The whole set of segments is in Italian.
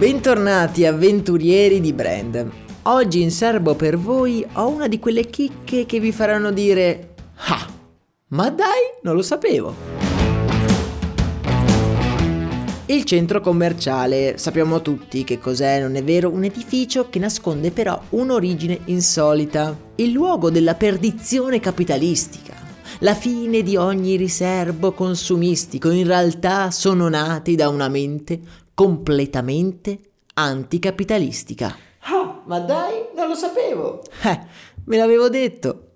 Bentornati avventurieri di brand. Oggi in serbo per voi ho una di quelle chicche che vi faranno dire Ah, ma dai, non lo sapevo. Il centro commerciale, sappiamo tutti che cos'è, non è vero? Un edificio che nasconde però un'origine insolita, il luogo della perdizione capitalistica. La fine di ogni riservo consumistico in realtà sono nati da una mente completamente anticapitalistica. Oh, ma dai, non lo sapevo! Eh, me l'avevo detto.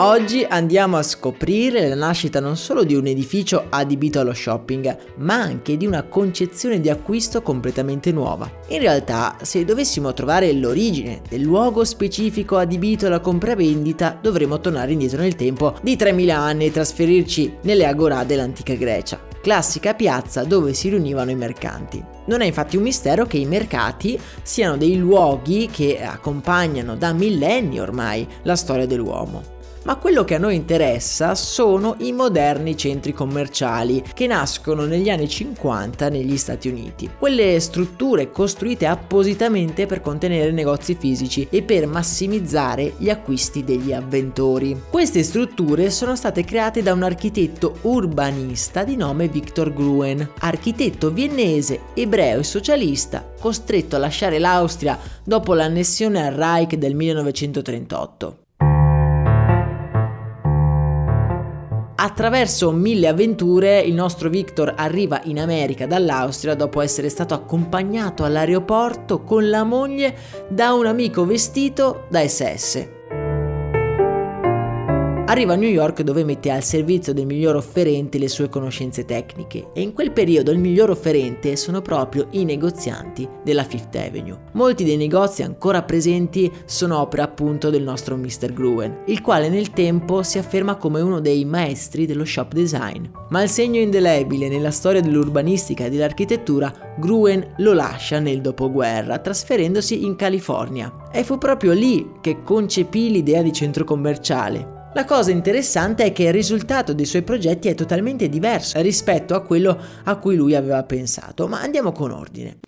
Oggi andiamo a scoprire la nascita non solo di un edificio adibito allo shopping, ma anche di una concezione di acquisto completamente nuova. In realtà, se dovessimo trovare l'origine del luogo specifico adibito alla compravendita, dovremmo tornare indietro nel tempo di 3000 anni e trasferirci nelle agorà dell'antica Grecia classica piazza dove si riunivano i mercanti. Non è infatti un mistero che i mercati siano dei luoghi che accompagnano da millenni ormai la storia dell'uomo ma quello che a noi interessa sono i moderni centri commerciali che nascono negli anni 50 negli Stati Uniti. Quelle strutture costruite appositamente per contenere negozi fisici e per massimizzare gli acquisti degli avventori. Queste strutture sono state create da un architetto urbanista di nome Victor Gruen, architetto viennese, ebreo e socialista, costretto a lasciare l'Austria dopo l'annessione al Reich del 1938. Attraverso mille avventure il nostro Victor arriva in America dall'Austria dopo essere stato accompagnato all'aeroporto con la moglie da un amico vestito da SS. Arriva a New York dove mette al servizio del miglior offerente le sue conoscenze tecniche e in quel periodo il miglior offerente sono proprio i negozianti della Fifth Avenue. Molti dei negozi ancora presenti sono opera appunto del nostro Mr. Gruen, il quale nel tempo si afferma come uno dei maestri dello shop design. Ma il segno indelebile nella storia dell'urbanistica e dell'architettura Gruen lo lascia nel dopoguerra, trasferendosi in California. E fu proprio lì che concepì l'idea di centro commerciale, la cosa interessante è che il risultato dei suoi progetti è totalmente diverso rispetto a quello a cui lui aveva pensato, ma andiamo con ordine.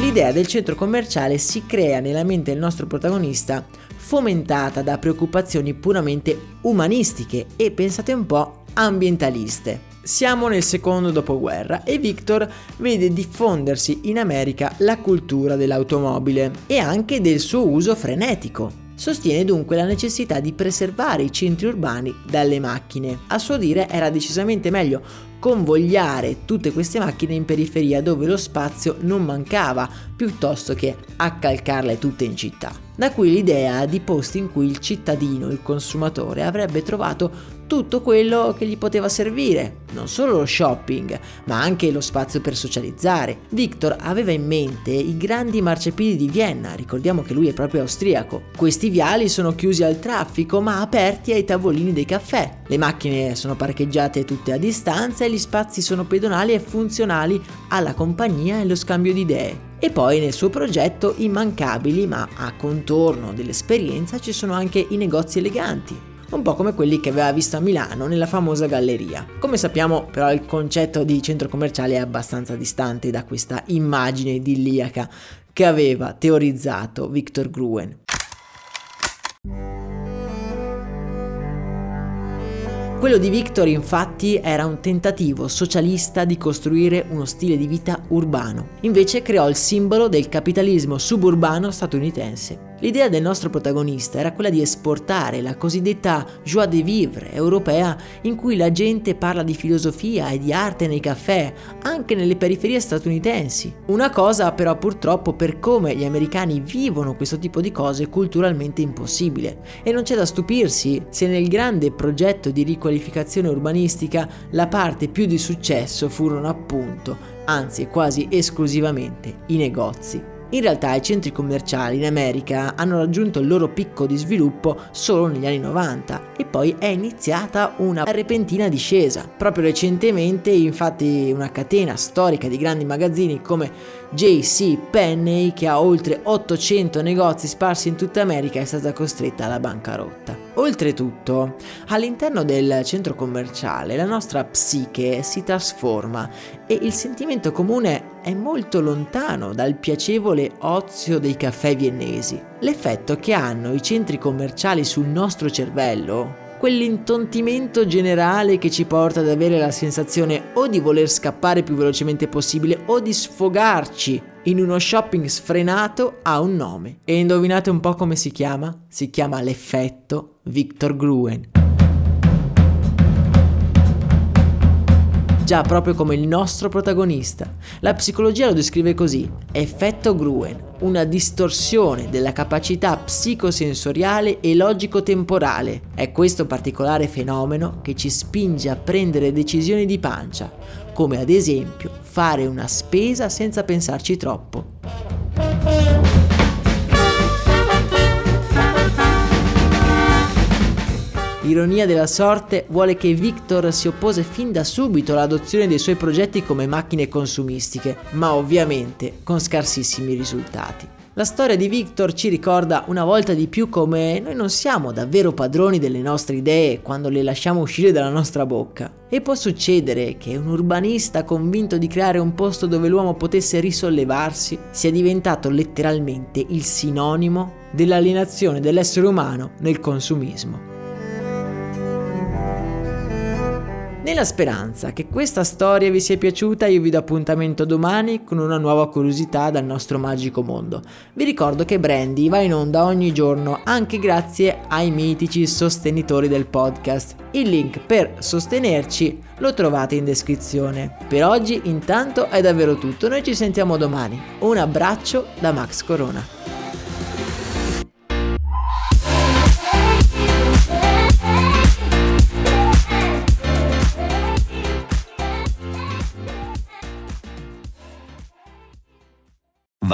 L'idea del centro commerciale si crea nella mente del nostro protagonista fomentata da preoccupazioni puramente umanistiche e, pensate un po', ambientaliste. Siamo nel secondo dopoguerra e Victor vede diffondersi in America la cultura dell'automobile e anche del suo uso frenetico. Sostiene dunque la necessità di preservare i centri urbani dalle macchine. A suo dire era decisamente meglio convogliare tutte queste macchine in periferia dove lo spazio non mancava, piuttosto che accalcarle tutte in città. Da qui l'idea di posti in cui il cittadino, il consumatore, avrebbe trovato tutto quello che gli poteva servire, non solo lo shopping, ma anche lo spazio per socializzare. Victor aveva in mente i grandi marciapiedi di Vienna, ricordiamo che lui è proprio austriaco. Questi viali sono chiusi al traffico ma aperti ai tavolini dei caffè. Le macchine sono parcheggiate tutte a distanza e gli spazi sono pedonali e funzionali alla compagnia e allo scambio di idee E poi nel suo progetto immancabili, ma a contorno dell'esperienza, ci sono anche i negozi eleganti, un po' come quelli che aveva visto a Milano nella famosa galleria. Come sappiamo però il concetto di centro commerciale è abbastanza distante da questa immagine idilliaca che aveva teorizzato Victor Gruen. Quello di Victor infatti era un tentativo socialista di costruire uno stile di vita urbano. Invece creò il simbolo del capitalismo suburbano statunitense. L'idea del nostro protagonista era quella di esportare la cosiddetta joie de vivre europea in cui la gente parla di filosofia e di arte nei caffè, anche nelle periferie statunitensi. Una cosa però purtroppo per come gli americani vivono questo tipo di cose culturalmente impossibile. E non c'è da stupirsi se nel grande progetto di riqualificazione urbanistica la parte più di successo furono appunto, anzi quasi esclusivamente, i negozi. In realtà i centri commerciali in America hanno raggiunto il loro picco di sviluppo solo negli anni 90 e poi è iniziata una repentina discesa. Proprio recentemente infatti una catena storica di grandi magazzini come JC Penney che ha oltre 800 negozi sparsi in tutta America è stata costretta alla bancarotta. Oltretutto, all'interno del centro commerciale la nostra psiche si trasforma e il sentimento comune è molto lontano dal piacevole ozio dei caffè viennesi. L'effetto che hanno i centri commerciali sul nostro cervello quell'intontimento generale che ci porta ad avere la sensazione o di voler scappare più velocemente possibile o di sfogarci in uno shopping sfrenato ha un nome. E indovinate un po' come si chiama? Si chiama l'effetto Victor Gruen. già proprio come il nostro protagonista. La psicologia lo descrive così, effetto Gruen, una distorsione della capacità psicosensoriale e logico-temporale. È questo particolare fenomeno che ci spinge a prendere decisioni di pancia, come ad esempio fare una spesa senza pensarci troppo. Ironia della sorte vuole che Victor si oppose fin da subito all'adozione dei suoi progetti come macchine consumistiche, ma ovviamente con scarsissimi risultati. La storia di Victor ci ricorda una volta di più come noi non siamo davvero padroni delle nostre idee quando le lasciamo uscire dalla nostra bocca. E può succedere che un urbanista convinto di creare un posto dove l'uomo potesse risollevarsi sia diventato letteralmente il sinonimo dell'alienazione dell'essere umano nel consumismo. Nella speranza che questa storia vi sia piaciuta, io vi do appuntamento domani con una nuova curiosità dal nostro magico mondo. Vi ricordo che Brandy va in onda ogni giorno anche grazie ai mitici sostenitori del podcast. Il link per sostenerci lo trovate in descrizione. Per oggi intanto è davvero tutto, noi ci sentiamo domani. Un abbraccio da Max Corona.